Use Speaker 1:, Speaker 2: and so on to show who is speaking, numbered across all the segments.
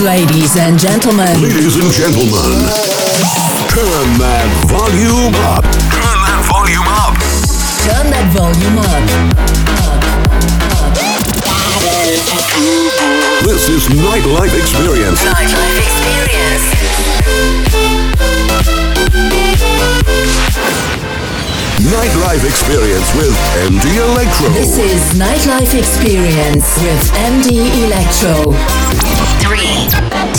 Speaker 1: Ladies and gentlemen.
Speaker 2: Ladies and gentlemen. Turn that volume up. Turn that volume up.
Speaker 1: Turn that volume up.
Speaker 2: This is Nightlife Experience.
Speaker 1: Nightlife Experience.
Speaker 2: Nightlife Experience with MD Electro.
Speaker 1: This is Nightlife Experience with MD Electro.
Speaker 3: Three,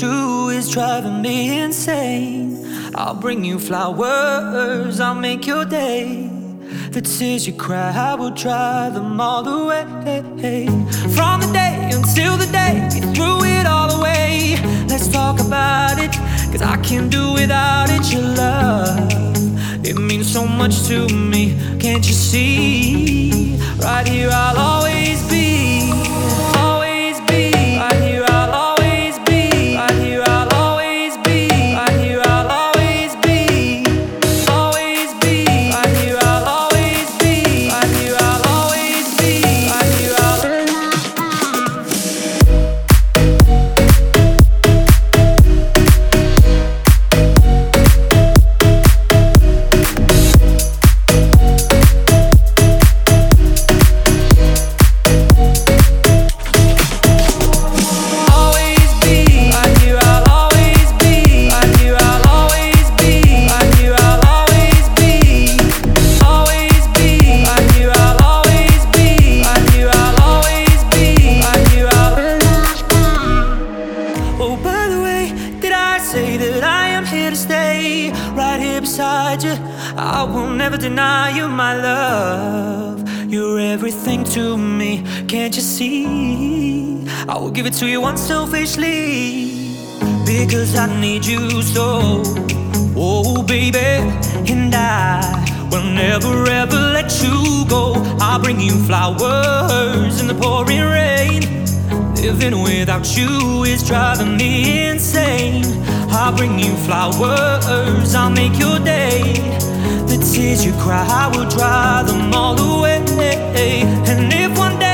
Speaker 4: you
Speaker 5: is driving me insane. I'll bring you flowers, I'll make your day. The tears you cry, I will dry them all away. From the day until the day you threw it all away. Let's talk about it, cause I can't do without it. Your love, it means so much to me. Can't you see? Right here, I'll always never deny you my love. You're everything to me, can't you see? I will give it to you unselfishly because I need you so. Oh, baby, and I will never ever let you go. I'll bring you flowers in the pouring rain. Living without you is driving me insane. I'll bring you flowers, I'll make your day the tears you cry, I will dry them all away. And if one day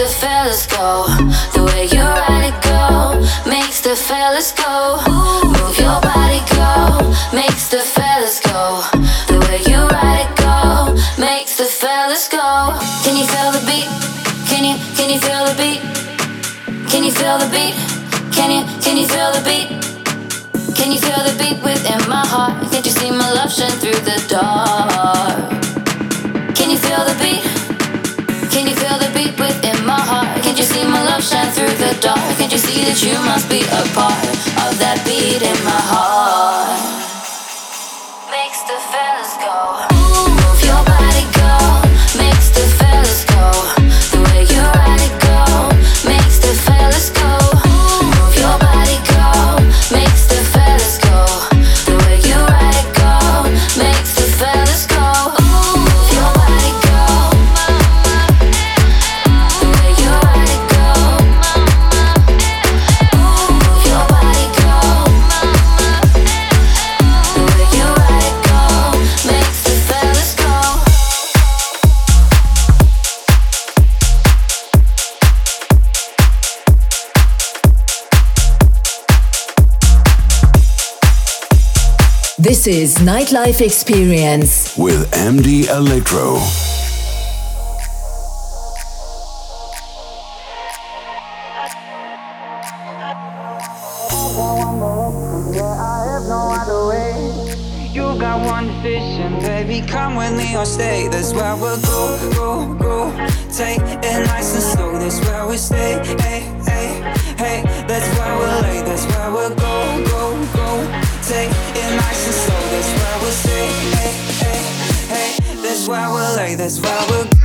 Speaker 4: the fellas go. The way you ride it go makes the fellas go. Move your body go makes the fellas go. The way you ride it go makes the fellas go. Can you feel the beat? Can you can you feel the beat? Can you feel the beat? Can you can you feel the beat? Can you feel the beat within my heart? Can't you see my love shine through the dark? the dark, and you see that you must be a part of that beat in my heart.
Speaker 1: This is Nightlife Experience
Speaker 2: with MD Electro.
Speaker 6: Come with me. That's where we'll go, go, go. Take it nice and slow. That's where we stay. Hey. We'll. That's where we'll.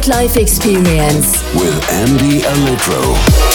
Speaker 7: Nightlife Experience with MD Electro.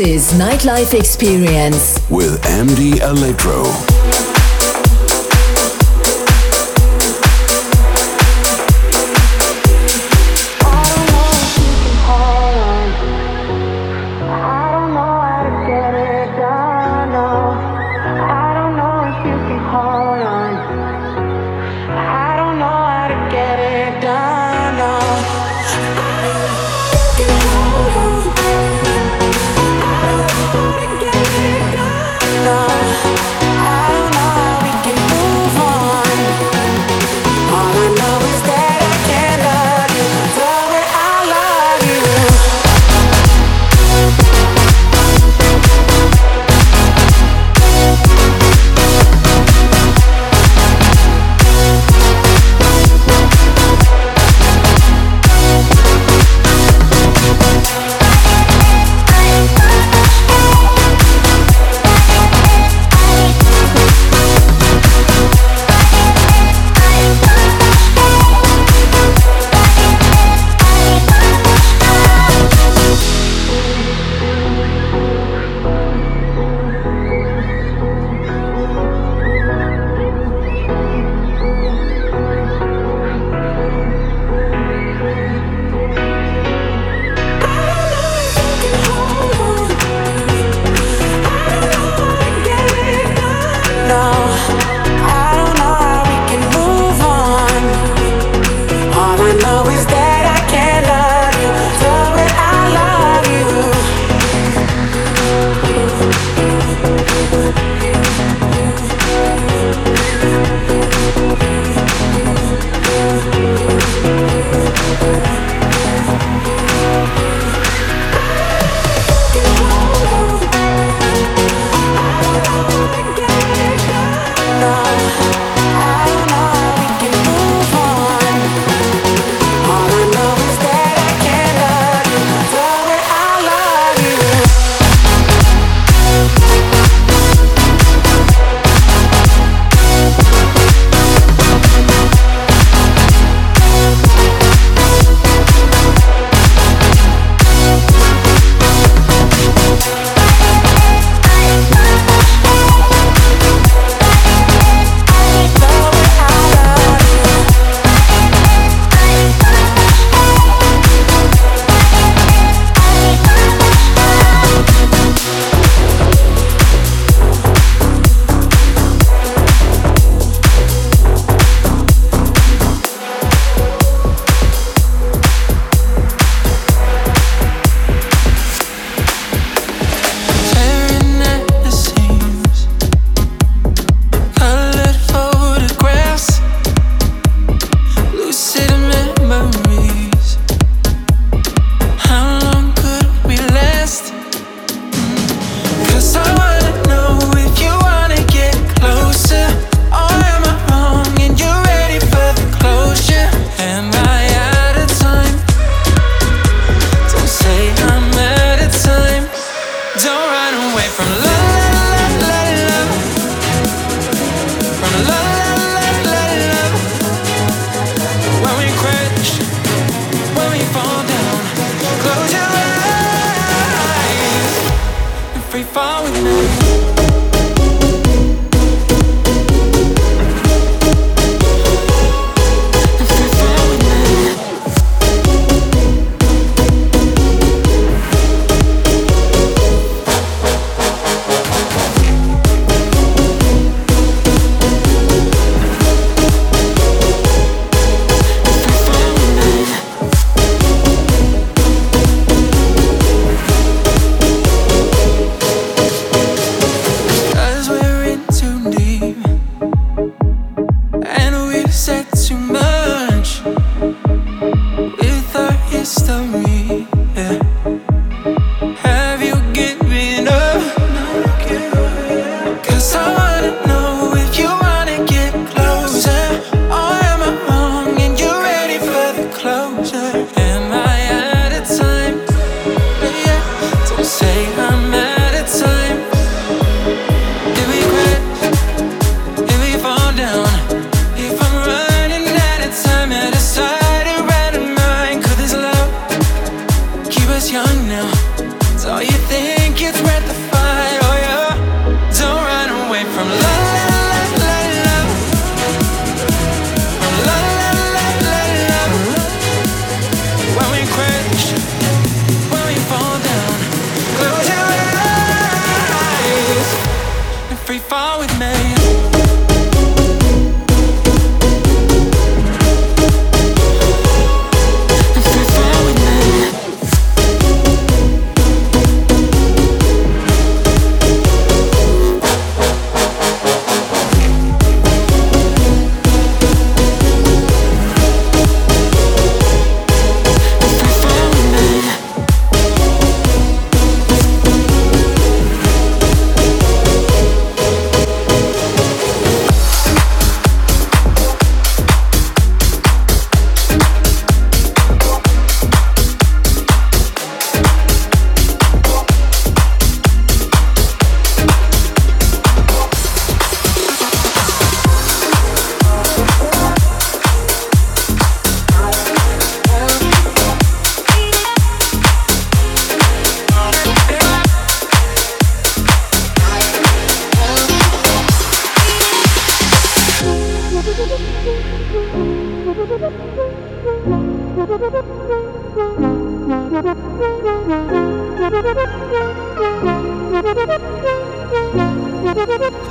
Speaker 1: This is Nightlife Experience.
Speaker 2: with MD Electro.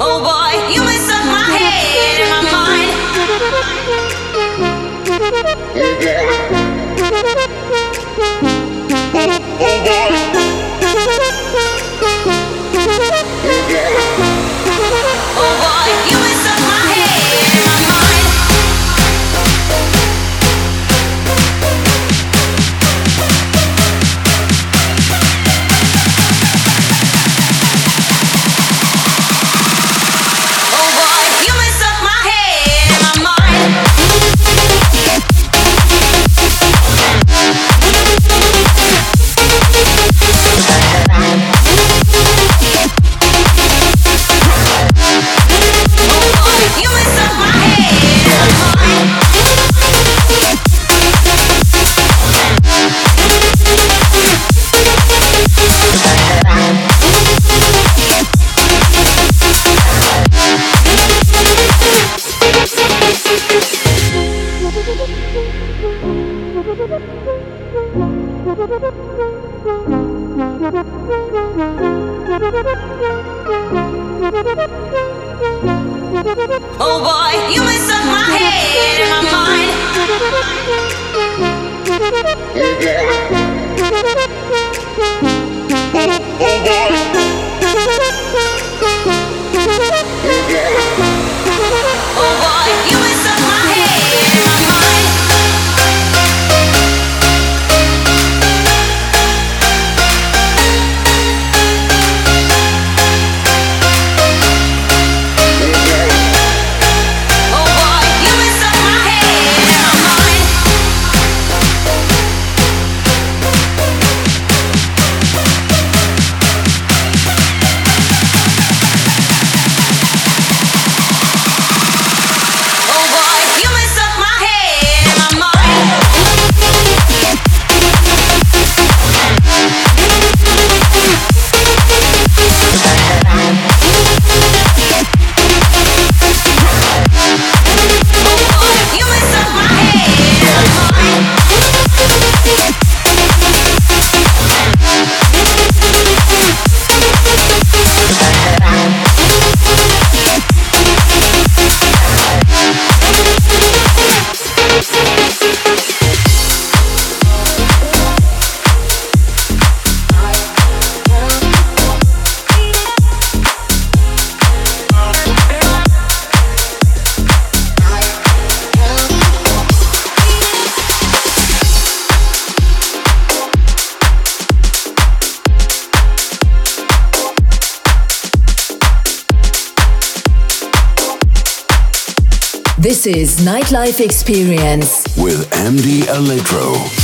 Speaker 7: Oh boy, you mess up my head and my mind. Oh boy. Oh boy. Is
Speaker 1: Nightlife Experience
Speaker 2: with MD Electro.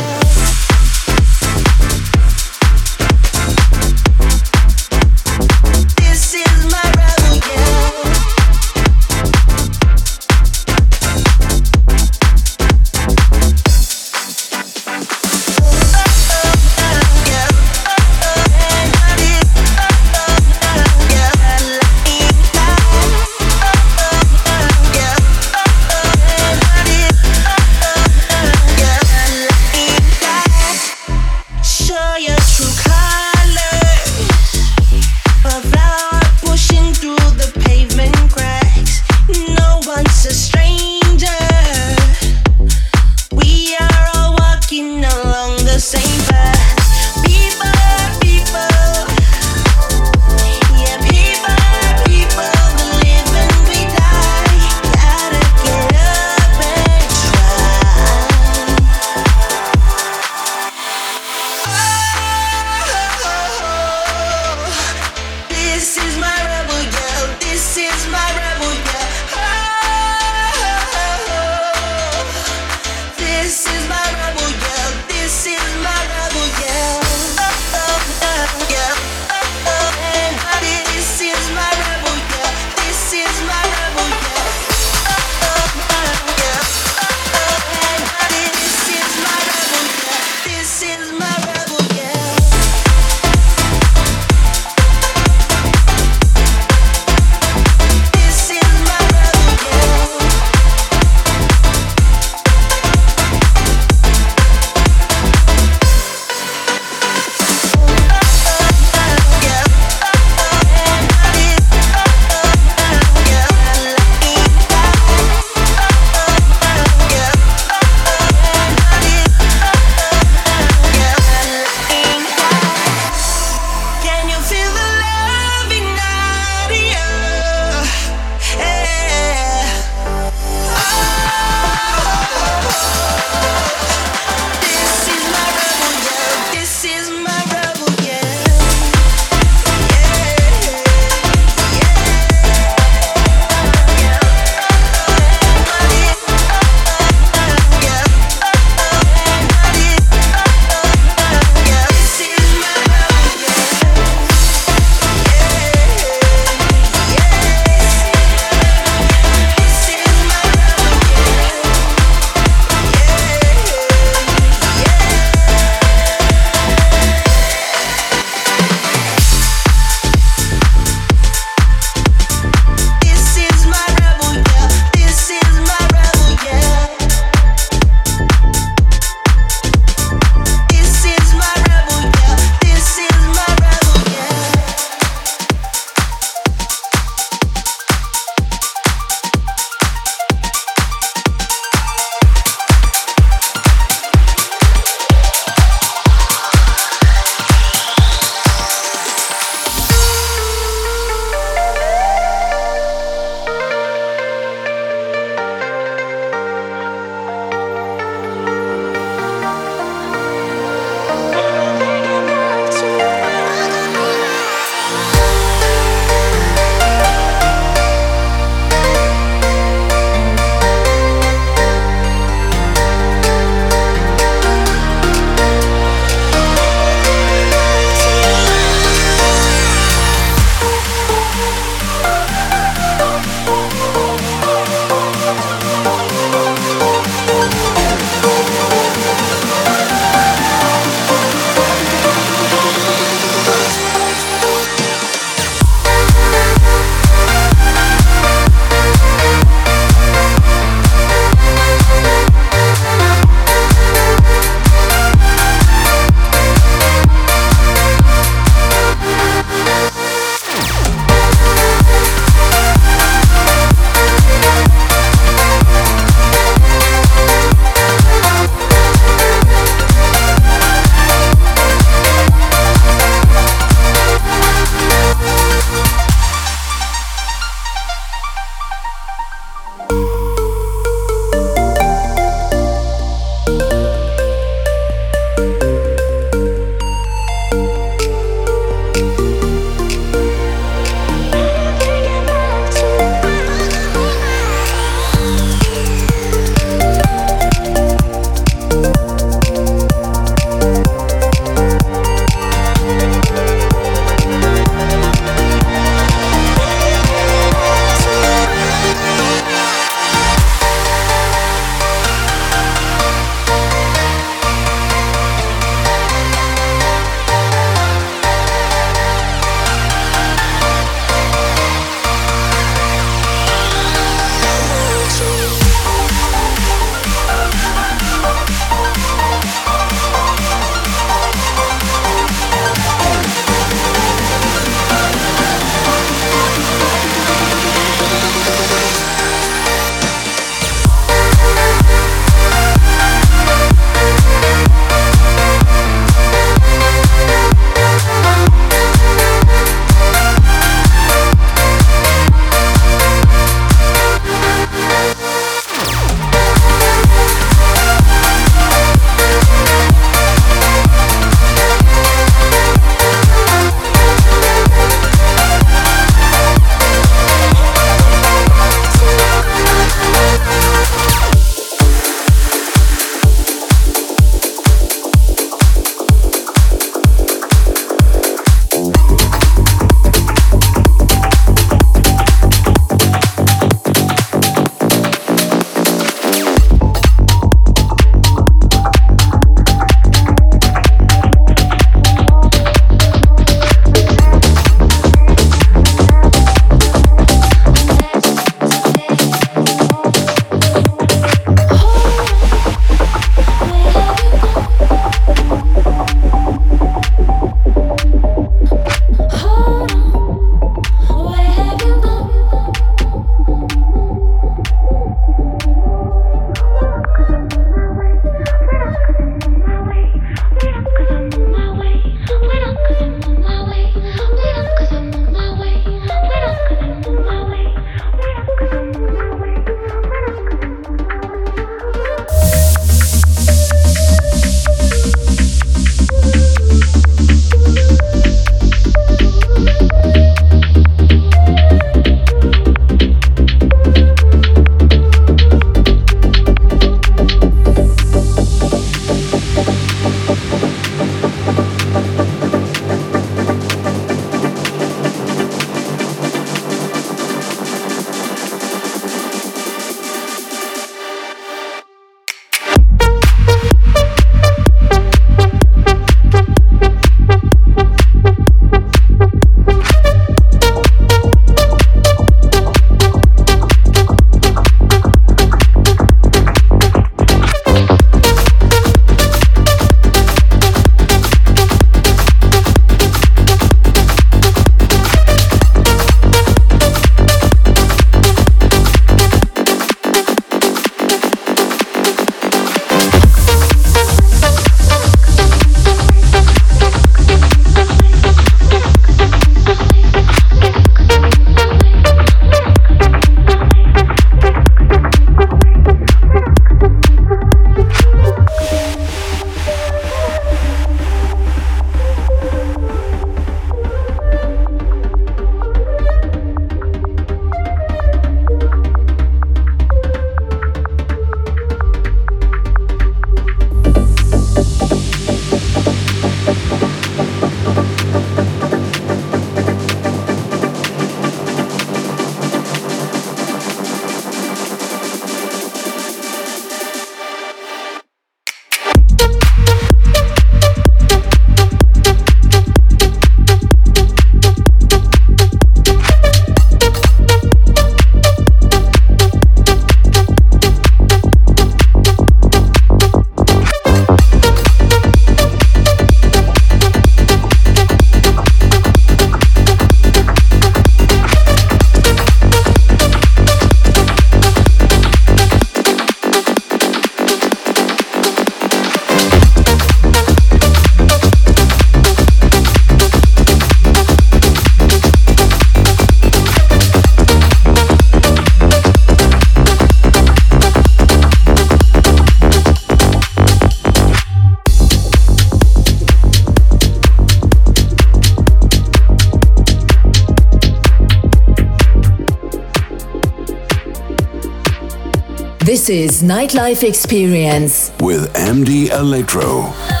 Speaker 1: This is Nightlife Experience
Speaker 2: with MD Electro.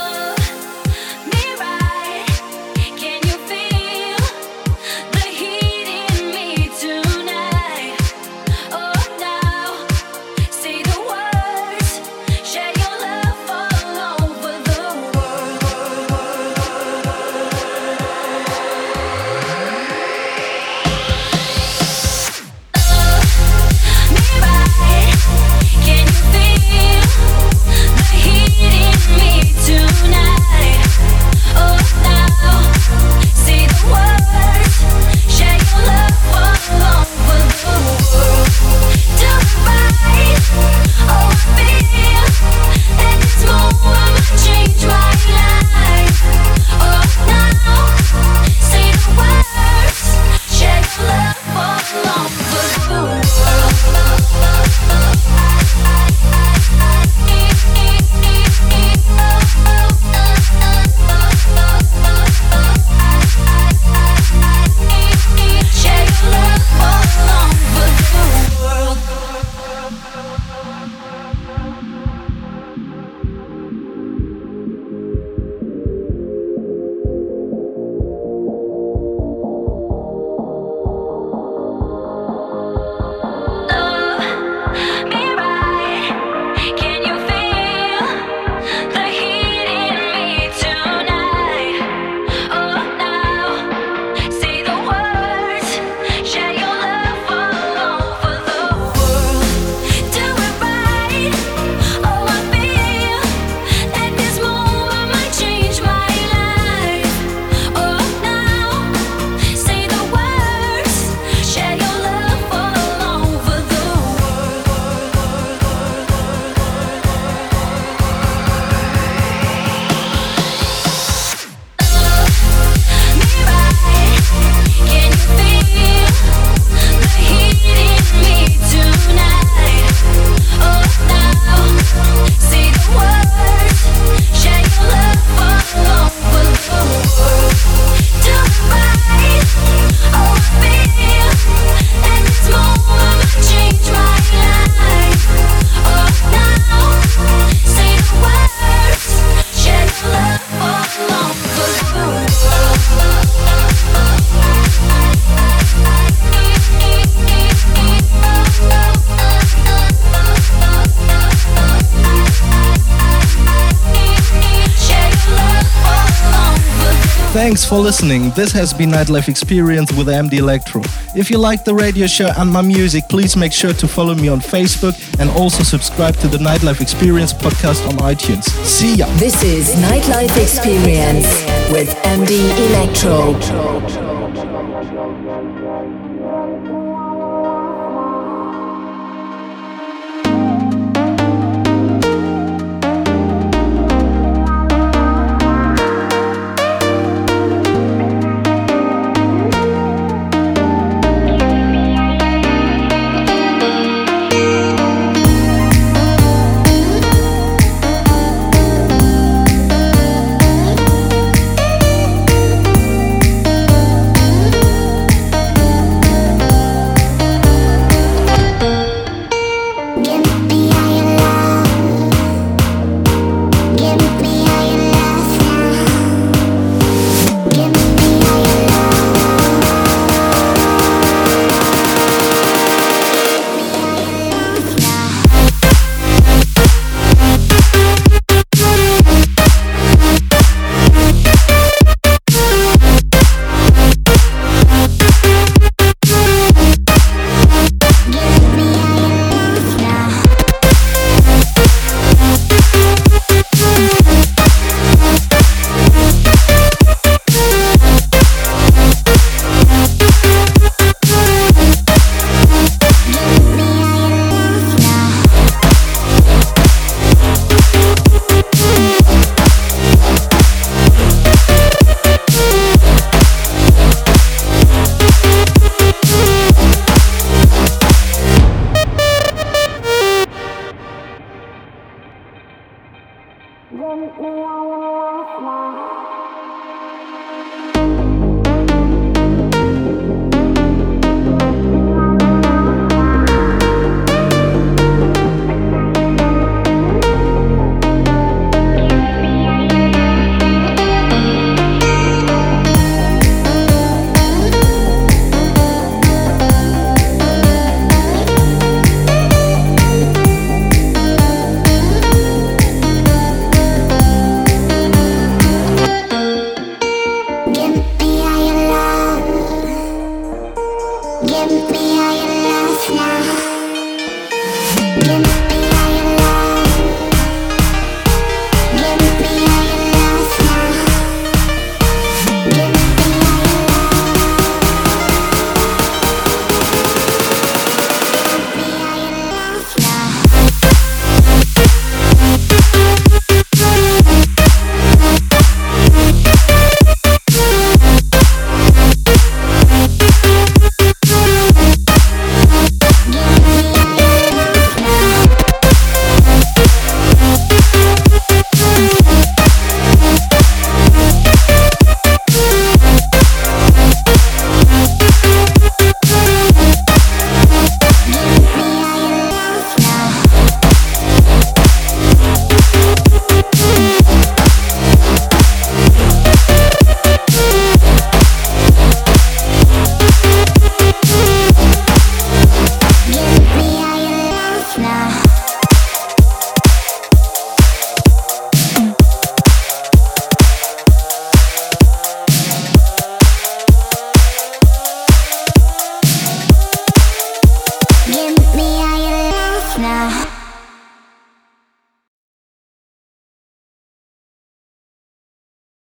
Speaker 8: For listening. This has been Nightlife Experience with MD Electro. If you like the radio show and my music, please make sure to follow me on Facebook and also subscribe to the Nightlife Experience podcast on iTunes. See ya.
Speaker 1: This is Nightlife Experience with MD Electro.